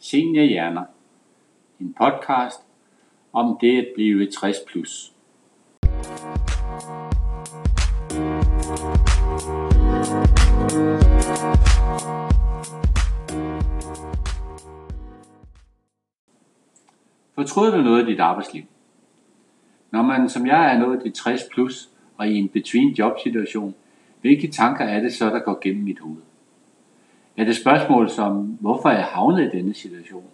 Seniorhjerner, en podcast om det at blive 60 plus. Fortryder du noget af dit arbejdsliv? Når man som jeg er nået til 60 plus og i en between job situation, hvilke tanker er det så, der går gennem mit hoved? Er det spørgsmål som, hvorfor er jeg havnet i denne situation?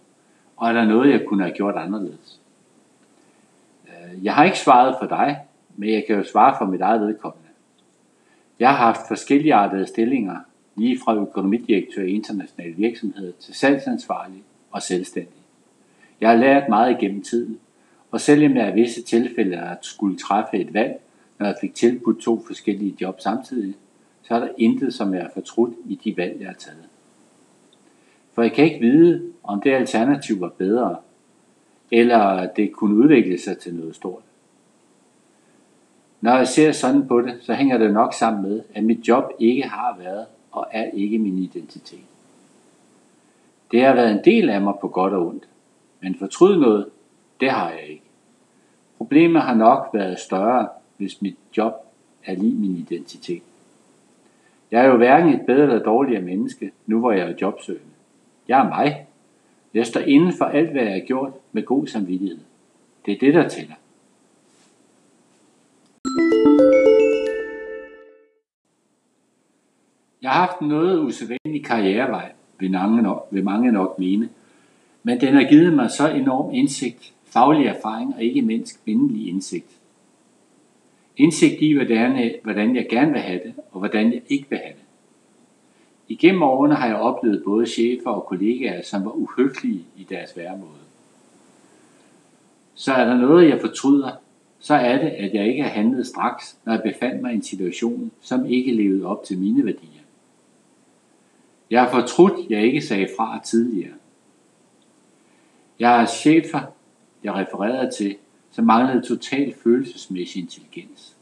Og er der noget, jeg kunne have gjort anderledes? Øh, jeg har ikke svaret for dig, men jeg kan jo svare for mit eget vedkommende. Jeg har haft forskellige artede stillinger, lige fra økonomidirektør i internationale virksomheder til salgsansvarlig og selvstændig. Jeg har lært meget igennem tiden, og selvom jeg i visse tilfælde at skulle træffe et valg, når jeg fik tilbudt to forskellige job samtidig, så er der intet, som jeg er fortrudt i de valg, jeg har taget. For jeg kan ikke vide, om det alternativ var bedre, eller det kunne udvikle sig til noget stort. Når jeg ser sådan på det, så hænger det nok sammen med, at mit job ikke har været og er ikke min identitet. Det har været en del af mig på godt og ondt, men fortryd noget, det har jeg ikke. Problemet har nok været større, hvis mit job er lige min identitet. Jeg er jo hverken et bedre eller dårligere menneske, nu hvor jeg er jobsøgende. Jeg er mig. Jeg står inden for alt, hvad jeg har gjort med god samvittighed. Det er det, der tæller. Jeg har haft en noget usædvanlig karrierevej, vil mange nok, vil mange nok mene, men den har givet mig så enorm indsigt, faglig erfaring og ikke mindst kvindelig indsigt. Indsigt i, hvordan, hvordan jeg gerne vil have det, og hvordan jeg ikke vil have det. Igennem årene har jeg oplevet både chefer og kollegaer, som var uhøflige i deres væremåde. Så er der noget, jeg fortryder, så er det, at jeg ikke har handlet straks, når jeg befandt mig i en situation, som ikke levede op til mine værdier. Jeg har fortrudt, jeg ikke sagde fra tidligere. Jeg har chefer, jeg refererede til, som manglede total følelsesmæssig intelligens.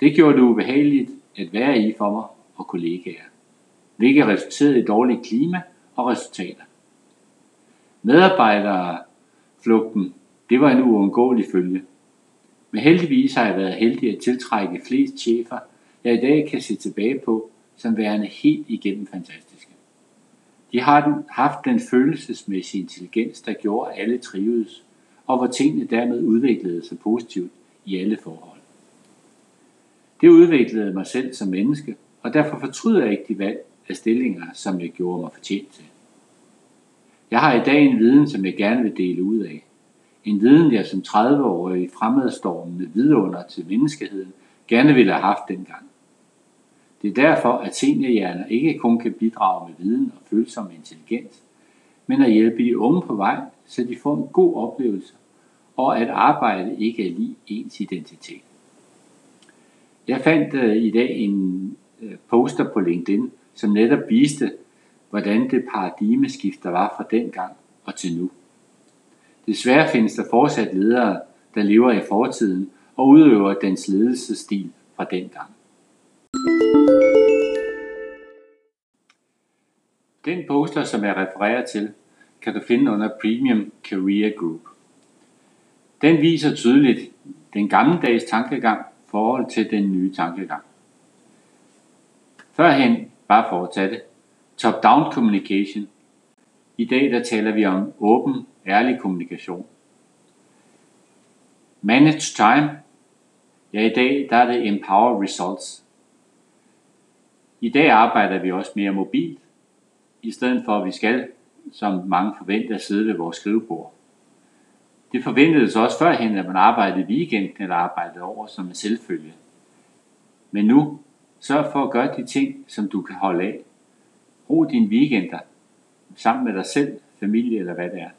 Det gjorde det ubehageligt at være i for mig og kollegaer hvilket resulterede i dårligt klima og resultater. Medarbejderflugten, det var en uundgåelig følge. Men heldigvis har jeg været heldig at tiltrække flest chefer, jeg i dag kan se tilbage på som værende helt igennem fantastiske. De har haft den følelsesmæssige intelligens, der gjorde, at alle trivedes, og hvor tingene dermed udviklede sig positivt i alle forhold. Det udviklede mig selv som menneske, og derfor fortryder jeg ikke de valg, af stillinger, som jeg gjorde mig fortjent til. Jeg har i dag en viden, som jeg gerne vil dele ud af. En viden, jeg som 30-årig fremadstormende vidunder til menneskeheden gerne ville have haft dengang. Det er derfor, at seniorhjerner ikke kun kan bidrage med viden og følsom intelligens, men at hjælpe de unge på vej, så de får en god oplevelse, og at arbejde ikke er lige ens identitet. Jeg fandt uh, i dag en uh, poster på LinkedIn, som netop viste, hvordan det paradigmeskift, der var fra dengang og til nu. Desværre findes der fortsat ledere, der lever i fortiden og udøver dens ledelsesstil fra dengang. Den poster, som jeg refererer til, kan du finde under Premium Career Group. Den viser tydeligt den gammeldags tankegang forhold til den nye tankegang. Førhen Bare for at tage det. Top-down communication. I dag der taler vi om åben, ærlig kommunikation. Manage time. Ja, i dag der er det empower results. I dag arbejder vi også mere mobilt, i stedet for at vi skal, som mange forventer, sidde ved vores skrivebord. Det forventedes også førhen, at man arbejdede weekenden eller arbejdede over som en selvfølge. Men nu Sørg for at gøre de ting, som du kan holde af. Brug dine weekender sammen med dig selv, familie eller hvad det er.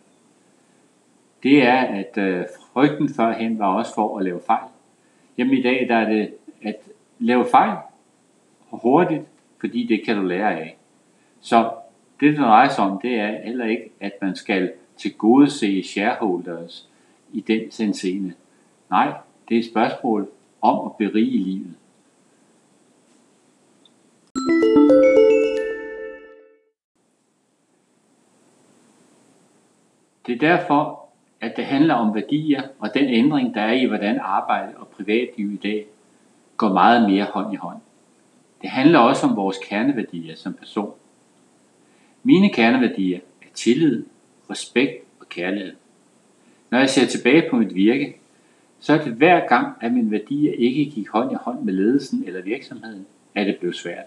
Det er, at øh, frygten førhen var også for at lave fejl. Jamen i dag der er det at lave fejl hurtigt, fordi det kan du lære af. Så det, der drejer sig om, det er heller ikke, at man skal til gode se shareholders i den sensene. Nej, det er et spørgsmål om at berige livet. Det er derfor, at det handler om værdier og den ændring, der er i, hvordan arbejde og privatliv i dag går meget mere hånd i hånd. Det handler også om vores kerneværdier som person. Mine kerneværdier er tillid, respekt og kærlighed. Når jeg ser tilbage på mit virke, så er det hver gang, at mine værdier ikke gik hånd i hånd med ledelsen eller virksomheden, at det blev svært.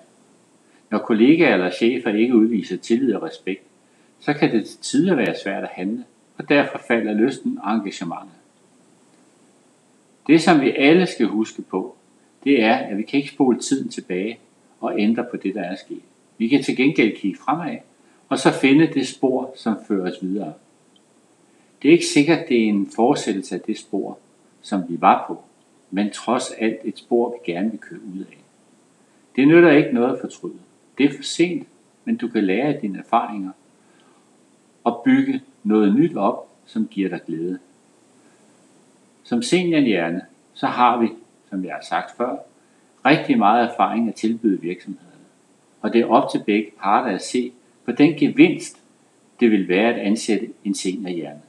Når kollegaer eller chefer ikke udviser tillid og respekt, så kan det til tider være svært at handle, og derfor falder lysten og engagementet. Det, som vi alle skal huske på, det er, at vi kan ikke spole tiden tilbage og ændre på det, der er sket. Vi kan til gengæld kigge fremad, og så finde det spor, som fører os videre. Det er ikke sikkert, det er en fortsættelse af det spor, som vi var på, men trods alt et spor, vi gerne vil køre ud af. Det nytter ikke noget at fortryde. Det er for sent, men du kan lære af dine erfaringer og bygge noget nyt op, som giver dig glæde. Som seniorhjerne, så har vi, som jeg har sagt før, rigtig meget erfaring at tilbyde virksomhederne. Og det er op til begge parter at se på den gevinst, det vil være at ansætte en seniorhjerne.